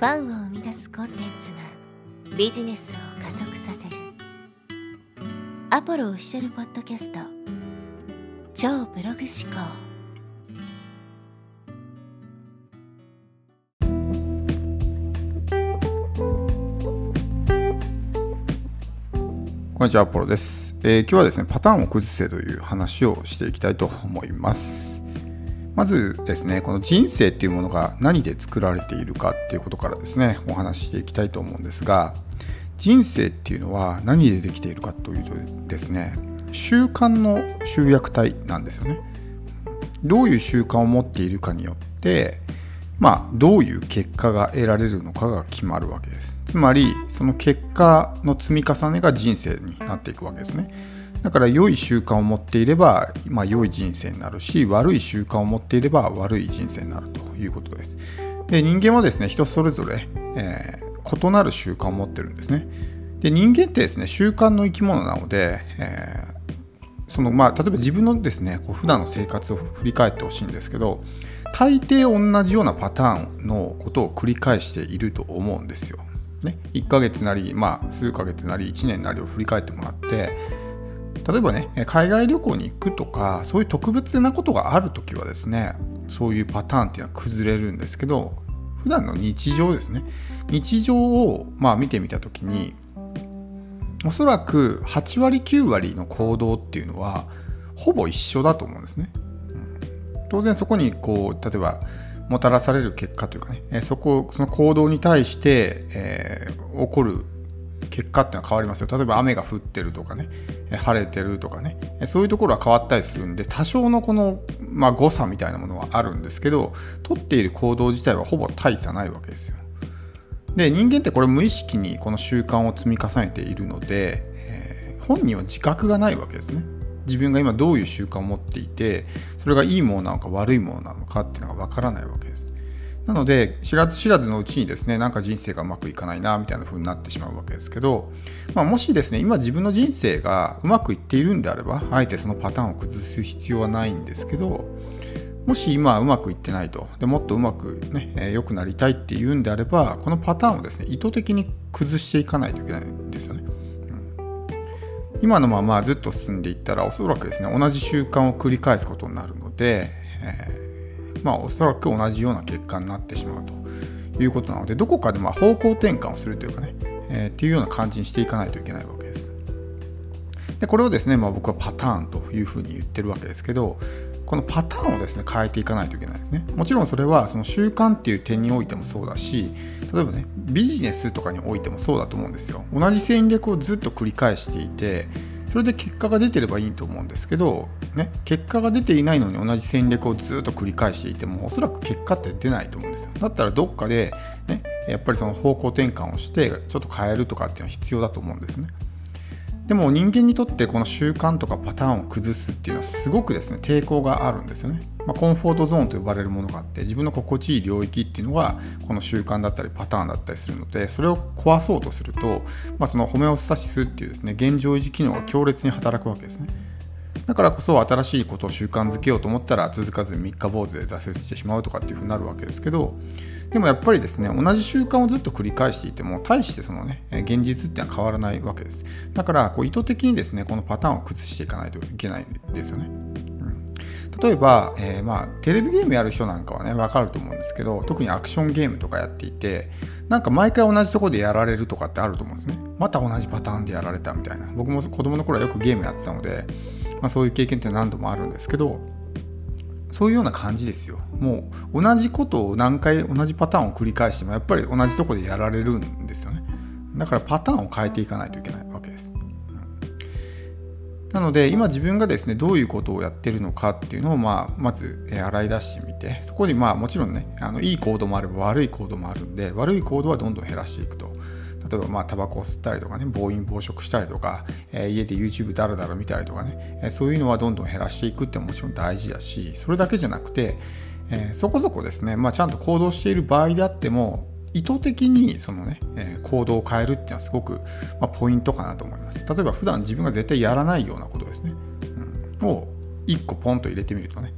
ファンを生み出すコンテンツがビジネスを加速させる。アポロオフィシャルポッドキャスト。超ブログ思考。こんにちは、アポロです、えー今日はですね、パターンを崩せという話をしていきたいと思います。まずですね、この人生っていうものが何で作られているかっていうことからですね、お話ししていきたいと思うんですが、人生っていうのは何でできているかというとですね、習慣の集約体なんですよね。どういう習慣を持っているかによって、まあ、どういう結果が得られるのかが決まるわけです。つまり、その結果の積み重ねが人生になっていくわけですね。だから、良い習慣を持っていれば、まあ、良い人生になるし、悪い習慣を持っていれば悪い人生になるということです。で、人間はですね、人それぞれ、えー異なる習慣を持ってるんですね。で、人間ってですね、習慣の生き物なので、えーそのまあ、例えば自分のですね、こう普段の生活を振り返ってほしいんですけど、大抵同じようなパターンのことを繰り返していると思うんですよ。ね、1ヶ月なり、まあ、数ヶ月なり1年なりを振り返ってもらって、例えばね、海外旅行に行くとか、そういう特別なことがあるときはですね、そういうパターンっていうのは崩れるんですけど、普段の日常ですね、日常をまあ見てみたときに、おそらく8割9割の行動っていうのはほぼ一緒だと思うんですね。うん当然そこにこう例えばもたらされる結果というかね、そこその行動に対して、えー起こる結果ってのは変わりますよ。例えば雨が降ってるとかね、晴れてるとかね、そういうところは変わったりするんで、多少のこの、まあ、誤差みたいなものはあるんですけど、取っている行動自体はほぼ大差ないわけですよ。で人間ってこれ無意識にこの習慣を積み重ねているので、えー本人は自覚がないわけですね自分が今どういう習慣を持っていてそれがいいものなのか悪いものなのかっていうのがわからないわけですなので知らず知らずのうちにですねなんか人生がうまくいかないなみたいな風になってしまうわけですけど、まあ、もしですね今自分の人生がうまくいっているんであればあえてそのパターンを崩す必要はないんですけどもし今うまくいってないと、でもっとうまくね、えー良くなりたいっていうんであれば、このパターンをですね、意図的に崩していかないといけないんですよね。うん今のままずっと進んでいったら、おそらくですね、同じ習慣を繰り返すことになるので、えーまあ、おそらく同じような結果になってしまうということなので、どこかでま方向転換をするというかね、えーっていうような感じにしていかないといけないわけです。でこれをですね、まあ、僕はパターンというふうに言ってるわけですけどこのパターンをですね変えていかないといけないですねもちろんそれはその習慣っていう点においてもそうだし例えばねビジネスとかにおいてもそうだと思うんですよ同じ戦略をずっと繰り返していてそれで結果が出てればいいと思うんですけど、ね、結果が出ていないのに同じ戦略をずっと繰り返していてもおそらく結果って出ないと思うんですよ。だったらどっかで、ね、やっぱりその方向転換をしてちょっと変えるとかっていうのは必要だと思うんですね。でも人間にとってこの習慣とかパターンを崩すっていうのはすごくですね抵抗があるんですよね。まあ、コンフォートゾーンと呼ばれるものがあって自分の心地いい領域っていうのがこの習慣だったりパターンだったりするのでそれを壊そうとすると、まあ、そのホメオスタシスっていうですね現状維持機能が強烈に働くわけですね。だからこそ新しいことを習慣づけようと思ったら続かずに三日坊主で挫折してしまうとかっていうふうになるわけですけどでもやっぱりですね同じ習慣をずっと繰り返していても大してそのね現実っていうのは変わらないわけです。だからこう意図的にですねこのパターンを崩していかないといけないんですよね。例えば、えーまあ、テレビゲームやる人なんかはね分かると思うんですけど特にアクションゲームとかやっていてなんか毎回同じとこでやられるとかってあると思うんですね。また同じパターンでやられたみたいな。僕も子供の頃はよくゲームやってたので、まあ、そういう経験って何度もあるんですけどそういうような感じですよ。もう同じことを何回同じパターンを繰り返してもやっぱり同じとこでやられるんですよね。だからパターンを変えていかないといけないわけです。うんなので今自分がですねどういうことをやってるのかっていうのを、まあ、まず洗い出してみてそこにまあもちろんねあのいい行動もあれば悪い行動もあるんで悪い行動はどんどん減らしていくと。例えばまあタバコを吸ったりとかね暴飲暴食したりとか、えー家で YouTube だらだら見たりとかね、えーそういうのはどんどん減らしていくってもちろん大事だしそれだけじゃなくて、えーそこそこですね、まあ、ちゃんと行動している場合であっても意図的にその、ねえー行動を変えるっていうのはすごく、まあ、ポイントかなと思います。例えば普段自分が絶対やらないようなことですね。うん、を1個ポンと入れてみるとね、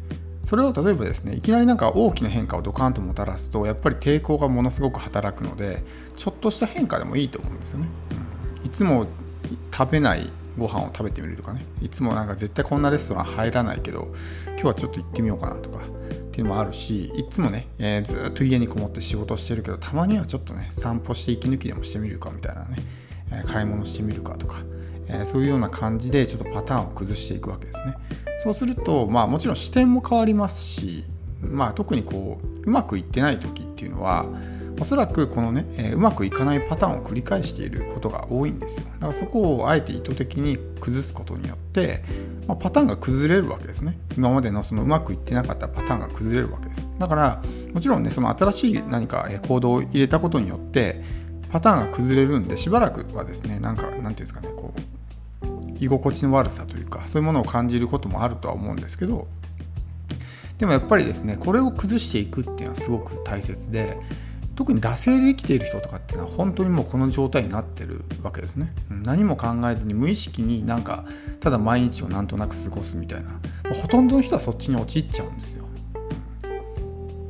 それを例えばですねいきなりなんか大きな変化をドカンともたらすとやっぱり抵抗がものすごく働くのでちょっとした変化でもいいと思うんですよね、うん、いつも食べないご飯を食べてみるとかね。いつもなんか絶対こんなレストラン入らないけど今日はちょっと行ってみようかなとかっていうのもあるしいつもね、えー、ずっと家にこもって仕事してるけどたまにはちょっとね散歩して息抜きでもしてみるかみたいなね、えー、買い物してみるかとか、えー、そういうような感じでちょっとパターンを崩していくわけですね。そうするとまあもちろん視点も変わりますしまあ特にこううまくいってない時っていうのはおそらくこのね、え、うまくいかないパターンを繰り返していることが多いんですよ。だからそこをあえて意図的に崩すことによって、まあ、パターンが崩れるわけですね。今までのそのうまくいってなかったパターンが崩れるわけです。だからもちろんねその新しい何か行動を入れたことによってパターンが崩れるんでしばらくはですねなんかなんていうんですかねこう居心地の悪さというかそういうものを感じることもあるとは思うんですけどでもやっぱりですねこれを崩していくっていうのはすごく大切で特に惰性で生きている人とかっていうのは本当にもうこの状態になってるわけですね。何も考えずに無意識になんかただ毎日をなんとなく過ごすみたいなほとんどの人はそっちに陥っちゃうんですよ。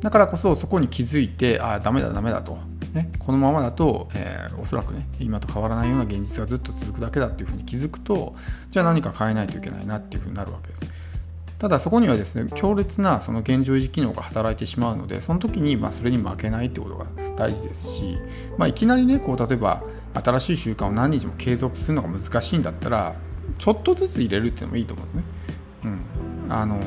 だからこそそこに気づいてああダメだダメだと、ね、このままだと、えー、おそらくね今と変わらないような現実がずっと続くだけだっていうふうに気づくとじゃあ何か変えないといけないなっていうふうになるわけです。ただそこにはですね強烈なその現状維持機能が働いてしまうのでその時にまそれに負けないってことが大事ですし、まあ、いきなりねこう例えば新しい習慣を何日も継続するのが難しいんだったらちょっとずつ入れるっていうのもいいと思うんですね。うん、あの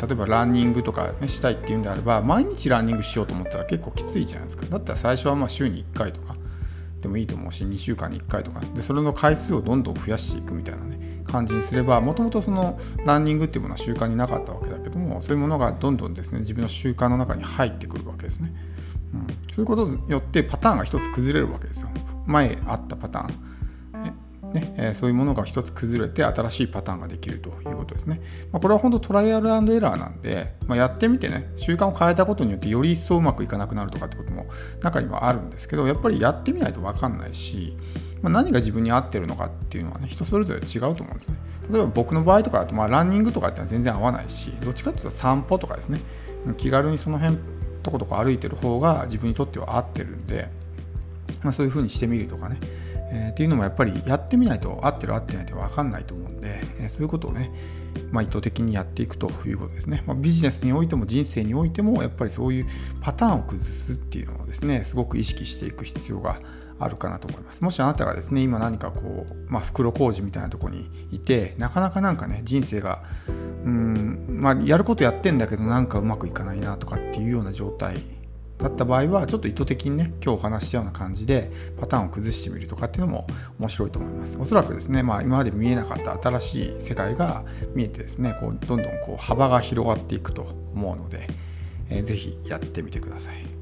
例えばランニングとか、ね、したいっていうんであれば毎日ランニングしようと思ったら結構きついじゃないですか。だったら最初はまあ週に1回とか。でもいいと思うし2週間に1回とか。でそれの回数をどんどん増やしていくみたいなね感じにすればもともとそのランニングっていうものは習慣になかったわけだけどもそういうものがどんどんですね自分の習慣の中に入ってくるわけですね、うん、そういうことによってパターンが一つ崩れるわけですよ。前あったパターン。ねえ、そういうものが一つ崩れて新しいパターンができるということですね。まあ、これは本当トライアルエラーなんで、まあ、やってみてね、習慣を変えたことによってより一層うまくいかなくなるとかってことも中にはあるんですけど、やっぱりやってみないと分かんないし、まあ、何が自分に合ってるのかっていうのはね、人それぞれ違うと思うんですね。例えば僕の場合とかだと、まあ、ランニングとかってのは全然合わないし、どっちかっていうと散歩とかですね、気軽にその辺とことか歩いてる方が自分にとっては合ってるんで、まあ、そういう風にしてみるとかね、えー、っていうのもやっぱりやってみないと合ってる合ってないって分かんないと思うんで、えー、そういうことをね、まあ、意図的にやっていくということですね、まあ、ビジネスにおいても人生においてもやっぱりそういうパターンを崩すっていうのをですねすごく意識していく必要があるかなと思います。もしあなたがですね、今何かこう、まあ、袋小路みたいなとこにいて、なかなかなんかね、人生が、うん、まあ、やることやってんだけど、なんかうまくいかないなとかっていうような状態だった場合は、ちょっと意図的にね、今日お話したような感じで、パターンを崩してみるとかっていうのも面白いと思います。おそらくですね、まあ、今まで見えなかった新しい世界が見えてですね、こうどんどんこう幅が広がっていくと思うので、えー、ぜひやってみてください。